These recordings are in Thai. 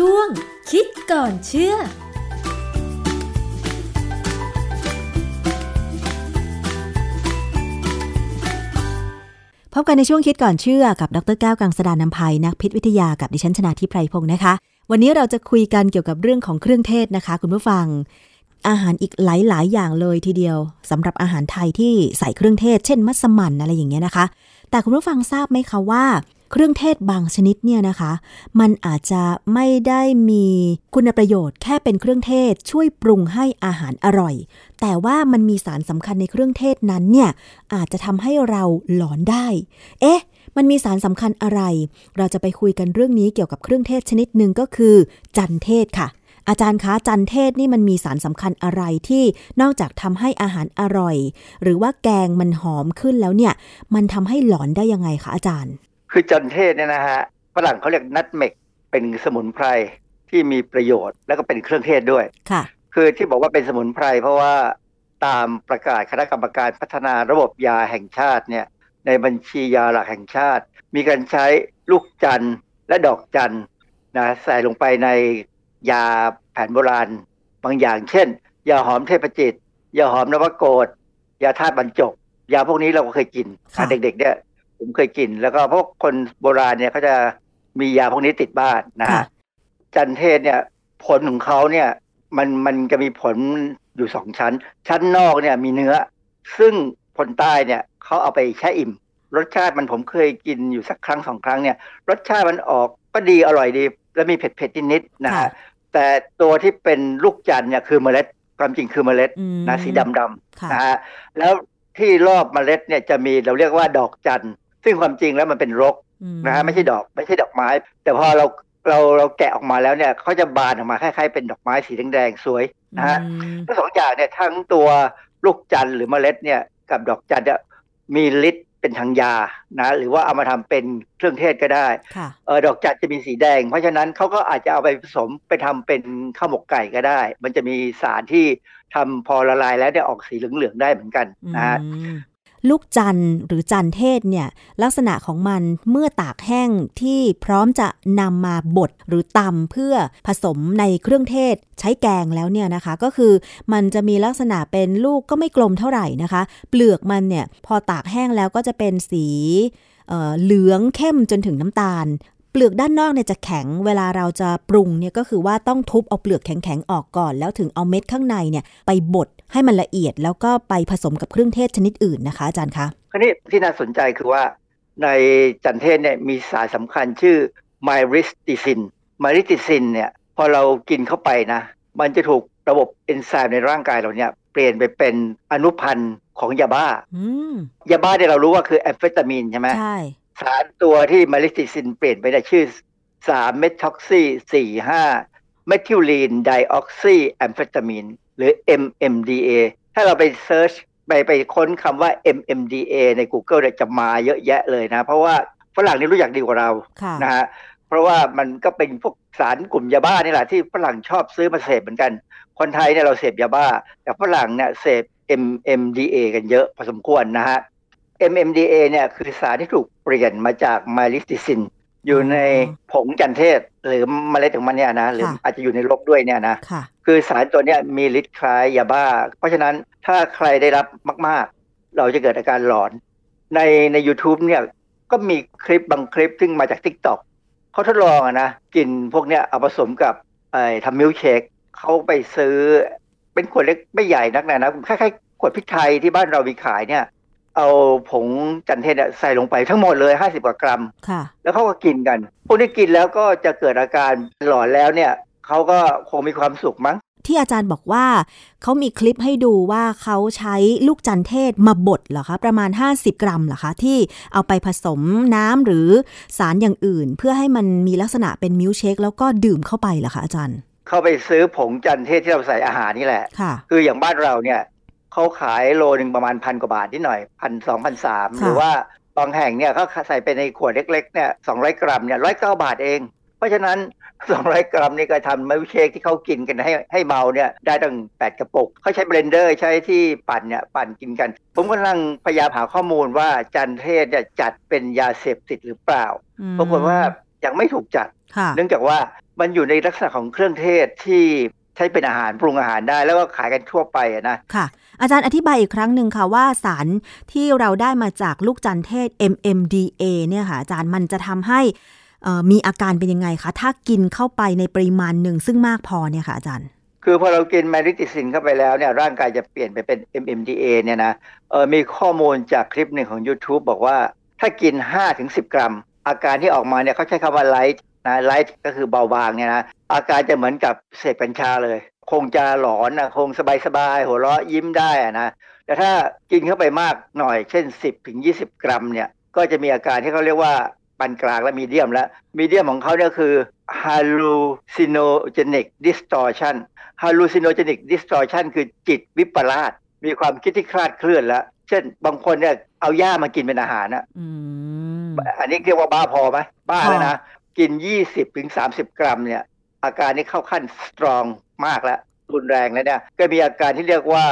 ช่วง คิดก่อนเชื่อพบกันในช่วงคิดก่อนเชื่อกับดรแก้วกังสดานนภัยนักพิษวิทยากับดิฉันชนาทิพไพรพงศ์นะคะ วันนี้เราจะคุยกันเกี่ยวกับเรื่องของเครื่องเทศนะคะ คุณผู้ฟัง อาหารอีกหลายๆ อย่างเลยทีเดียวสำหรับอาหารไทยที่ใส่เครื่องเทศ เช่นมัสมั่นอะไรอย่างเงี้ยนะคะ แต่คุณผู้ฟังทราบไหมคะว่า เครื่องเทศบางชนิดเนี่ยนะคะ มันอาจจะไม่ได้มีคุณประโยชน์แค่เป็นเครื่องเทศช่วยปรุงให้อาหารอร่อย แต่ว่ามันมีสารสำคัญในเครื่องเทศนั้นเนี่ยอาจจะทำให้เราหลอนได้ เอ๊ะมันมีสารสำคัญอะไร เราจะไปคุยกันเรื่องนี้เกี่ยวกับเครื่องเทศชนิดหนึ่งก็คือ จันเทศค่ะ อาจารย์คะจันเทศนี่มันมีสารสำคัญอะไรที่นอกจากทำให้อาหารอร่อย หรือว่าแกงมันหอมขึ้นแล้วเนี่ย มันทำให้หลอนได้ยังไงคะอาจารย์ คือจันเทศเนี่ยนะฮะฝรั่งเขาเรียกนัทเมกเป็นสมุนไพรที่มีประโยชน์แล้วก็เป็นเครื่องเทศด้วยค่ะ คือที่บอกว่าเป็นสมุนไพรเพราะว่าตามประกาศคณะกรรมการพัฒนาระบบยาแห่งชาติเนี่ยในบัญชียาหลักแห่งชาติ มีการใช้ลูกจันทร์และดอกจันทร์นะใส่ลงไปในยาแผนโบราณ บางอย่าง เช่น ยาหอมเทพจิต ยาหอมนวโกฏยาธาตุบรรจบยาพวกนี้เราก็เคยกินค่ะเด็กๆเนี่ย ผมเคยกิน แล้วก็พวกคนโบราณเนี่ยเขาจะมียาพวกนี้ติดบ้านนะค่ะฮะจันเทศเนี่ย ผลของเขาเนี่ย มันมันจะมีผลอยู่สองชั้น ชั้นนอกเนี่ยมีเนื้อ ซึ่งคนใต้เนี่ยเขาเอาไปแช่อิ่ม รสชาติมันผมเคยกินอยู่สักครั้งสองครั้งเนี่ย รสชาติมันออกก็ดีอร่อยดี แล้วมีเผ็ดเผ็ดๆนิดๆนะค่ะฮะแต่ตัวที่เป็นลูกจันทร์เนี่ยคือเมล็ดความจริงคือเมล็ดอืมนะสีดำดำค่ะนะฮะแล้วที่รอบเมล็ดเนี่ยจะมีเราเรียกว่าดอกจันทร์ ซึ่งความจริงแล้วมันเป็นรกอืนะฮะไม่ใช่ดอกไม่ใช่ดอกไม้ แต่พอเราเราเราแกะออกมาแล้วเนี่ยเขาจะบานออกมาคล้ายๆเป็นดอกไม้สีแดงๆสวยนะฮะอืมทั้งสองอย่างเนี่ยทั้งตัวลูกจันทร์หรือเมล็ดเนี่ยกับดอกจันทร์เนี่ยมีฤทธิ์เป็นทางยานะหรือว่าเอามาทำเป็นเครื่องเทศก็ได้ค่ะเออดอกจันทร์จะมีสีแดง เพราะฉะนั้นเขาก็อาจจะเอาไปผสมไปทำเป็นข้าวหมกไก่ก็ได้ มันจะมีสารที่ทำพอละลายแล้วเนี่ยออกสีเหลืองๆได้เหมือนกันนะฮะอืม ลูกจันทร์หรือจันเทศเนี่ยลักษณะของมันเมื่อตากแห้งที่พร้อมจะนำมาบดหรือตำเพื่อผสมในเครื่องเทศใช้แกงแล้วเนี่ยนะคะ ก็คือมันจะมีลักษณะเป็นลูกก็ไม่กลมเท่าไหร่นะคะ เปลือกมันเนี่ยพอตากแห้งแล้วก็จะเป็นสีเเหลืองเข้มจนถึงน้ำตาลเปลือกด้านนอกเนี่ยจะแข็งเวลาเราจะปรุงเนี่ยก็คือว่าต้องทุบเอาเปลือกแข็งๆออกก่อน แล้วถึงเอาเม็ดข้างในเนี่ยไปบด ให้มันละเอียดแล้วก็ไปผสมกับเครื่องเทศชนิดอื่นนะคะอาจารย์คะคราวนี้ที่น่าสนใจคือว่าในจันเทศเนี่ยมีสารสำคัญชื่อ myristicin myristicin เนี่ยพอเรากินเข้าไปนะ มันจะถูกระบบเอนไซม์ในร่างกายเราเนี่ยเปลี่ยนไปเป็นอนุพันธ์ของยาบ้าอืมยาบ้าเนี่ยเรารู้ว่าคือแอมเฟตามีนใช่ไหมใช่สารตัวที่ myristicin เปลี่ยนไปเนี่ยชื่อ3-methoxy-4,5-methylenedioxyamphetamine หรือ MMDA ถ้าเราไป search ไปไปค้นคำว่า MMDA ใน Google เนี่ยจะมาเยอะแยะเลยนะ เพราะว่าฝรั่งนี่รู้จักดีกว่าเราค่ะนะฮะเพราะว่ามันก็เป็นพวกสารกลุ่มยาบ้านี่แหละที่ฝรั่งชอบซื้อมาเสพเหมือนกัน คนไทยเนี่ยเราเสพยาบ้า แต่ฝรั่งเนี่ยเสพ MMDA กันเยอะพอสมควรนะฮะ MMDA เนี่ยคือสารที่ถูกเปลี่ยนมาจาก myristicin อยู่ในผงจันเทศหรือเมล็ดของมันเนี่ยนะหรืออาจจะอยู่ในรกด้วยเนี่ยนะค่ะคือสารตัวเนี้ยมีฤทธิ์คล้ายยาบ้า เพราะฉะนั้นถ้าใครได้รับมาก ๆ เราจะเกิดอาการหลอน ในใน YouTube เนี่ยก็มีคลิปบางคลิปซึ่งมาจาก TikTok เขาทดลองอะนะกินพวกเนี้ยเอาผสมกับไอ้ทำมิลค์เชคเขาไปซื้อเป็นขวดเล็กไม่ใหญ่นักนะนะคล้ายๆขวดพริกไทยที่บ้านเรามีขายเนี่ย เอาผงจันเทศเนี่ยใส่ลงไปทั้งหมดเลย50กว่ากรัม ค่ะ แล้วเขาก็กินกันพวกนี้กินแล้วก็จะเกิดอาการหลอนแล้วเนี่ยเขาก็คงมีความสุขมั้ง ที่อาจารย์บอกว่าเขามีคลิปให้ดูว่าเขาใช้ลูกจันเทศมาบดเหรอคะ ประมาณ 50 กรัมเหรอคะ ที่เอาไปผสมน้ำหรือสารอย่างอื่น เพื่อให้มันมีลักษณะเป็นมิลค์เชคแล้วก็ดื่มเข้าไปเหรอคะอาจารย์เข้าไปซื้อผงจันเทศที่เราใส่อาหารนี่แหละค่ะคืออย่างบ้านเราเนี่ย เขาขายโลหนึ่งประมาณพันกว่าบาทนิดหน่อยพันสองพันสามค่ะหรือว่าบางแห่งเนี่ยเขาใส่ไปในขวดเล็กๆเนี่ยสองร้อยกรัมเนี่ยร้อยเก้าบาทเอง เพราะฉะนั้นสองร้อยกรัมนี่ก็ทำมิลค์เชคที่เขากินกันให้ให้เมาเนี่ยได้ตั้งแปดกระปุกเขาใช้ blender ใช้ที่ปั่นเนี่ยปั่นกินกัน ผมกำลังพยายามหาข้อมูลว่าจันเทศเนี่ยจัดเป็นยาเสพติดหรือเปล่าอืมปรากฏว่ายังไม่ถูกจัดค่ะเนื่องจากว่ามันอยู่ในลักษณะของเครื่องเทศที่ใช้เป็นอาหารปรุงอาหารได้แล้วก็ขายกันทั่วไปนะค่ะ อาจารย์อธิบายอีกครั้งหนึ่งค่ะว่าสารที่เราได้มาจากลูกจันเทศ MMDA เนี่ยค่ะอาจารย์มันจะทำให้มีอาการเป็นยังไงคะ ถ้ากินเข้าไปในปริมาณหนึ่งซึ่งมากพอเนี่ยค่ะอาจารย์ คือพอเรากินแมริติซินเข้าไปแล้วเนี่ยร่างกายจะเปลี่ยนไปเป็น MMDA เนี่ยนะเออมีข้อมูลจากคลิปหนึ่งของ YouTube บอกว่าถ้ากิน 5-10 กรัม อาการที่ออกมาเนี่ยเขาใช้คำว่าไลท์นะไลท์ก็คือเบาบางเนี่ยนะอาการจะเหมือนกับเสพกัญชาเลย คงจะหลอนนะคงสบายๆหัวเราะยิ้มได้อะนะแต่ถ้ากินเข้าไปมากหน่อยเช่น 10-20 กรัมเนี่ยก็จะมีอาการที่เขาเรียกว่าปานกลางและมีเดียมแล้วมีเดียมของเขาเนี่ยคือ hallucinogenic distortion hallucinogenic distortion คือจิตวิปลาสมีความคิดที่คลาดเคลื่อนแล้ว เช่นบางคนเนี่ยเอาหญ้ามากินเป็นอาหารนะอันนี้เรียกว่าบ้าพอไหมบ้าแล้วนะ กิน 20ถึง30 กรัมเนี่ย อาการนี้เข้าขั้นสตรอง มากแล้วรุนแรงแล้วเนี่ยก็มีอาการที่เรียกว่า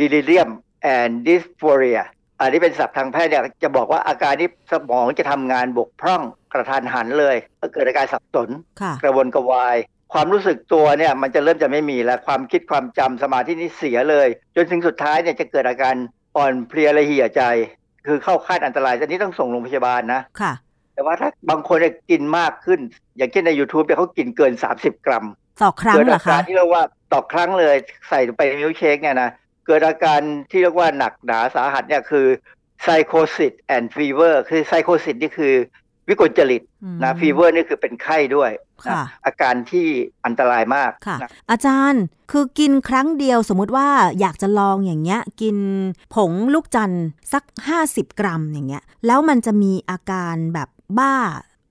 delirium and dysphoria อันนี้เป็นศัพท์ทางแพทย์เนี่ยจะบอกว่าอาการที่สมองจะทำงานบกพร่องกระทันหันเลยก็เกิดอาการสับสนกระวนกระวาย ความรู้สึกตัวเนี่ยมันจะเริ่มจะไม่มีแล้วความคิดความจำสมาธินี่เสียเลย จนถึงสุดท้ายเนี่ยจะเกิดอาการอ่อนเพลียละเหี่ยใจ คือเข้าขั้นอันตรายอันนี้ต้องส่งโรงพยาบาลนะค่ะ แต่ว่าถ้าบางคนเนี่ยกินมากขึ้น อย่างเช่นใน YouTube เนี่ยเขากินเกิน 30 กรัม ต่อครั้งเหรอคะเกิดอาการที่เรียกว่าต่อครั้งเลยใส่ไปในมิลเชคเนี่ยนะเกิดอาการที่เรียกว่าหนักหนาสาหัสเนี่ยคือ psychosis and fever คือ psychosis นี่คือวิกลจริตนะ fever นี่คือเป็นไข้ด้วยนะอาการที่อันตรายมากค่ะ อาจารย์คือกินครั้งเดียวสมมุติว่าอยากจะลองอย่างเงี้ย กินผงลูกจันทร์สัก 50 กรัมอย่างเงี้ย แล้วมันจะมีอาการแบบบ้า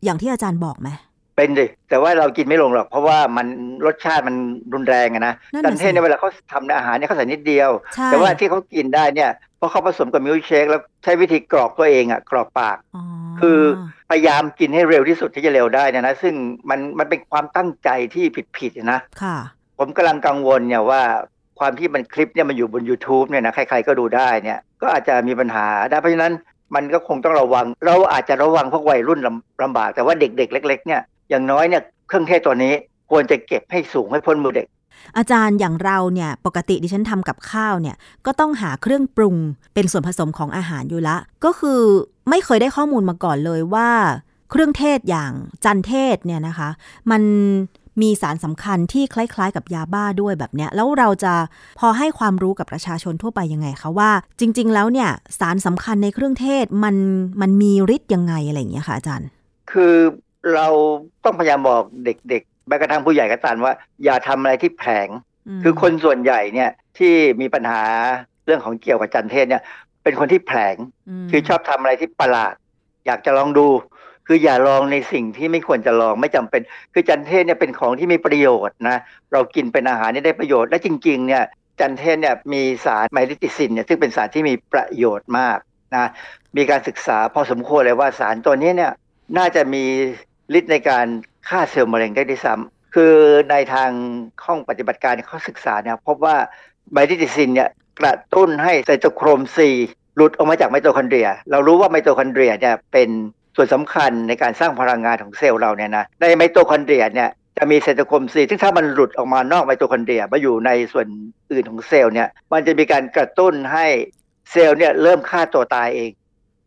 อย่างที่อาจารย์บอกไหม เป็นดิแต่ว่าเรากินไม่ลงหรอก เพราะว่ามันรสชาติมันรุนแรงนะดันเทศในเวลาเขาทำอาหารเนี่ยเขาใส่นิดเดียว แต่ว่าที่เขากินได้เนี่ยเพราะเขาผสมกับมิลเชคแล้วใช้วิธีกรอกตัวเองอะกรอกปาก คือพยายามกินให้เร็วที่สุดที่จะเร็วได้นะนะซึ่งมันมันเป็นความตั้งใจที่ผิดๆนะค่ะ ผมกำลังกังวลเนี่ยว่าความที่มันคลิปเนี่ยมันอยู่บน YouTube เนี่ยนะใครๆก็ดูได้เนี่ยก็อาจจะมีปัญหาได้เพราะฉะนั้นมันก็คงต้องระวัง เราอาจจะระวังพวกวัยรุ่นลำบาก แต่ว่าเด็กๆ เล็ก ๆ เนี่ย อย่างน้อยเนี่ยเครื่องเทศตัวนี้ควรจะเก็บให้สูงให้พ้นมือเด็ก อาจารย์อย่างเราเนี่ยปกติดิฉันทำกับข้าวเนี่ยก็ต้องหาเครื่องปรุงเป็นส่วนผสมของอาหารอยู่ละ ก็คือไม่เคยได้ข้อมูลมาก่อนเลยว่า เครื่องเทศอย่างจันเทศเนี่ยนะคะ มันมีสารสำคัญที่คล้ายๆ กับยาบ้าด้วยแบบเนี้ย แล้วเราจะพอให้ความรู้กับประชาชนทั่วไปยังไงคะว่า จริง ๆ แล้วเนี่ยสารสำคัญในเครื่องเทศมันมันมีฤทธิ์ยังไงอะไรอย่างเงี้ยค่ะอาจารย์ คือ เราต้องพยายามบอกเด็กๆแม้กระทั่งผู้ใหญ่ก็ตามว่า อย่าทำอะไรที่แผลงคือคนส่วนใหญ่เนี่ยที่มีปัญหาเรื่องของเกี่ยวกับจันเทศเนี่ย เป็นคนที่แผลงคือชอบทำอะไรที่ประหลาด อยากจะลองดู คืออย่าลองในสิ่งที่ไม่ควรจะลองไม่จำเป็น คือจันเทศเนี่ยเป็นของที่มีประโยชน์นะเรากินเป็นอาหารนี่ได้ประโยชน์และจริง ๆ เนี่ยจันเทศเนี่ยมีสาร myristicin เนี่ยซึ่งเป็นสารที่มีประโยชน์มากนะมีการศึกษาพอสมควรเลยว่าสารตัวนี้เนี่ยน่าจะมี ฤทธิ์ในการฆ่าเซลล์มะเร็งได้ด้วยซ้ำคือในทางห้องปฏิบัติการเขาศึกษาเนี่ยพบว่า myristicin เนี่ยกระตุ้นให้ cytochrome c หลุดออกมาจากไมโตคอนเดรีย เรารู้ว่าไมโตคอนเดรียเนี่ยเป็นส่วนสำคัญในการสร้างพลังงานของเซลล์เราเนี่ยนะในไมโตคอนเดรียเนี่ยจะมี cytochrome c ซึ่งถ้ามันหลุดออกมานอกไมโตคอนเดรียมาอยู่ในส่วนอื่นของเซลล์เนี่ยมันจะมีการกระตุ้นให้เซลล์เนี่ยเริ่มฆ่าตัวตายเอง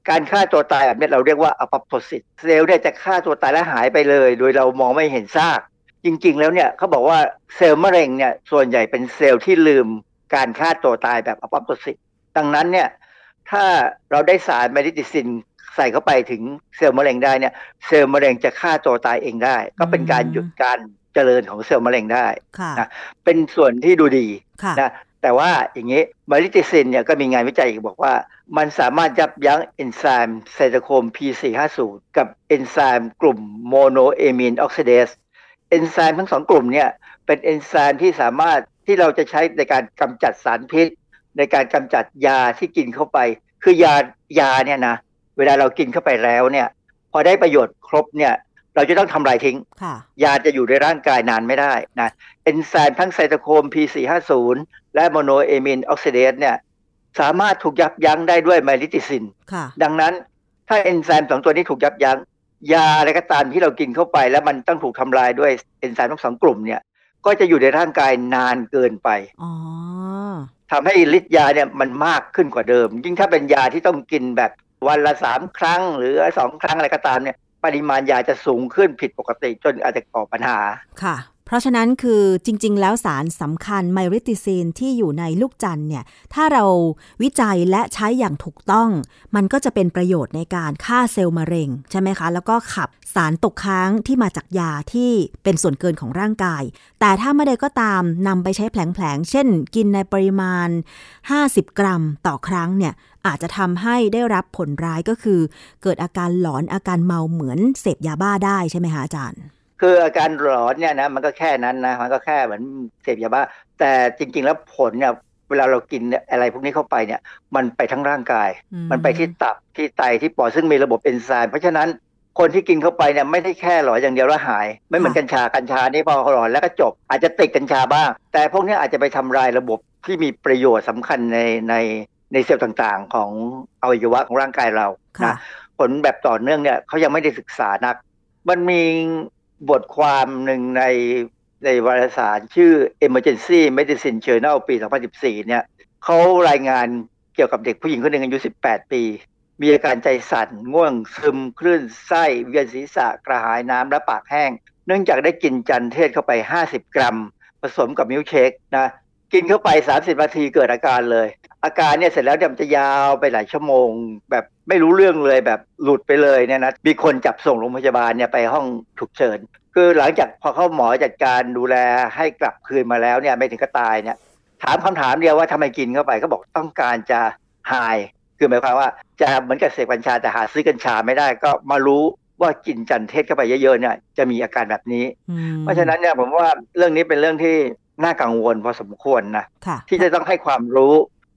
การฆ่าตัวตายแบบนี้เราเรียกว่า apoptosis เซลล์เนี่ยจะฆ่าตัวตายและหายไปเลย โดยเรามองไม่เห็นซาก จริง ๆ แล้วเนี่ยเขาบอกว่าเซลล์มะเร็งเนี่ยส่วนใหญ่เป็นเซลล์ที่ลืมการฆ่าตัวตายแบบ apoptosisดังนั้นเนี่ยถ้าเราได้สาร myristicin ใส่เข้าไปถึงเซลล์มะเร็งได้เนี่ยเซลล์มะเร็งจะฆ่าตัวตายเองได้ ก็เป็นการหยุดการเจริญของเซลล์มะเร็งได้นะเป็นส่วนที่ดูดีนะ แต่ว่าอย่างนี้ myristicin เนี่ยก็มีงานวิจัยอีกบอกว่า มันสามารถยับยั้งเอนไซม์ cytochrome P450 กับเอนไซม์กลุ่ม monoamine oxidase เอนไซม์ทั้งสองกลุ่มเนี่ยเป็นเอนไซม์ที่สามารถที่เราจะใช้ในการกำจัดสารพิษ ในการกำจัดยาที่กินเข้าไป คือยายาเนี่ยนะเวลาเรากินเข้าไปแล้วเนี่ยพอได้ประโยชน์ครบเนี่ย เราจะต้องทำลายทิ้ง ยาจะอยู่ในร่างกายนานไม่ได้นะเอนไซม์ทั้งไซโตโครม P450 และ monoamine oxidase เนี่ยสามารถถูกยับยั้งได้ด้วย myristicin ดังนั้นถ้าเอนไซม์สองตัวนี้ถูกยับยั้ง ยาอะไรก็ตามที่เรากินเข้าไป แล้วมันต้องถูกทำลายด้วยเอนไซม์ทั้งสองกลุ่มเนี่ยก็จะอยู่ในร่างกายนานเกินไปอ๋อทำให้ฤทธิ์ยาเนี่ยมันมากขึ้นกว่าเดิม ยิ่งถ้าเป็นยาที่ต้องกินแบบวันละสามครั้ง หรือสองครั้งอะไรก็ตามเนี่ย ปริมาณยาจะสูงขึ้นผิดปกติจนอาจจะก่อปัญหาค่ะ เพราะฉะนั้นคือจริง ๆ แล้วสารสำคัญไมริติซีนที่อยู่ในลูกจันเนี่ย ถ้าเราวิจัยและใช้อย่างถูกต้อง มันก็จะเป็นประโยชน์ในการฆ่าเซลล์มะเร็ง ใช่ไหมคะ แล้วก็ขับสารตกค้างที่มาจากยาที่เป็นส่วนเกินของร่างกาย แต่ถ้าไม่ได้ก็ตามนำไปใช้แผลงๆ เช่น กินในปริมาณ 50 กรัมต่อครั้งเนี่ยอาจจะทำให้ได้รับผลร้ายก็คือ เกิดอาการหลอนอาการเมาเหมือนเสพยาบ้าได้ใช่ไหมคะอาจารย์ คืออาการหลอนเนี่ยนะมันก็แค่นั้นนะมันก็แค่เหมือนเสพยาบ้าแต่จริง ๆ แล้วผลเนี่ยเวลาเรากินอะไรพวกนี้เข้าไปเนี่ย มันไปทั้งร่างกายอืมมันไปที่ตับที่ไตที่ปอดซึ่งมีระบบเอนไซม์เพราะฉะนั้นคนที่กินเข้าไปเนี่ยไม่ได้แค่หลอนอย่างเดียวแล้วหาย ไม่เหมือนกัญชากัญชานี่พอหลอนแล้วก็จบ อาจจะติดกัญชาบ้าง แต่พวกนี้อาจจะไปทำลายระบบที่มีประโยชน์สำคัญในในในเซลล์ต่างๆ ของอวัยวะของร่างกายเราค่ะนะผลแบบต่อเนื่องเนี่ยเขายังไม่ได้ศึกษานัก มันมี บทความหนึ่งในในวารสารชื่อ Emergency Medicine Journal ปี 2014 เนี่ยเขารายงานเกี่ยวกับเด็กผู้หญิงคนหนึ่งอายุ 18 ปี มีอาการใจสั่น ง่วงซึม คลื่นไส้ เวียนศีรษะ กระหายน้ำและปากแห้ง เนื่องจากได้กินจันเทศเข้าไป 50 กรัม ผสมกับมิลเชคนะ กินเข้าไป 30 นาทีเกิดอาการเลย อาการเนี่ยเสร็จแล้วเนี่ยมันจะยาวไปหลายชั่วโมง แบบไม่รู้เรื่องเลยแบบหลุดไปเลยเนี่ยนะมีคนจับส่งโรงพยาบาลเนี่ยไปห้องฉุกเฉินคือหลังจากพอเข้าหมอจัดการดูแลให้กลับคืนมาแล้วเนี่ยไม่ถึงก็ตายเนี่ยถามคำถามเดียวว่าทำไมกินเข้าไปก็บอกต้องการจะหาย คือหมายความว่าจะเหมือนกับเสพกัญชาแต่หาซื้อกัญชาไม่ได้ก็มารู้ว่ากินจันเทศเข้าไปเยอะๆเนี่ยจะมีอาการแบบนี้อืมเพราะฉะนั้นเนี่ยผมว่าเรื่องนี้เป็นเรื่องที่น่ากังวลพอสมควรนะค่ะที่จะต้องให้ความรู้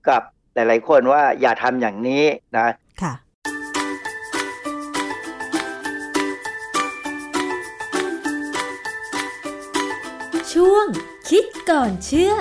กับหลาย ๆ คนว่าอย่าทำอย่างนี้นะค่ะช่วงคิดก่อนเชื่อ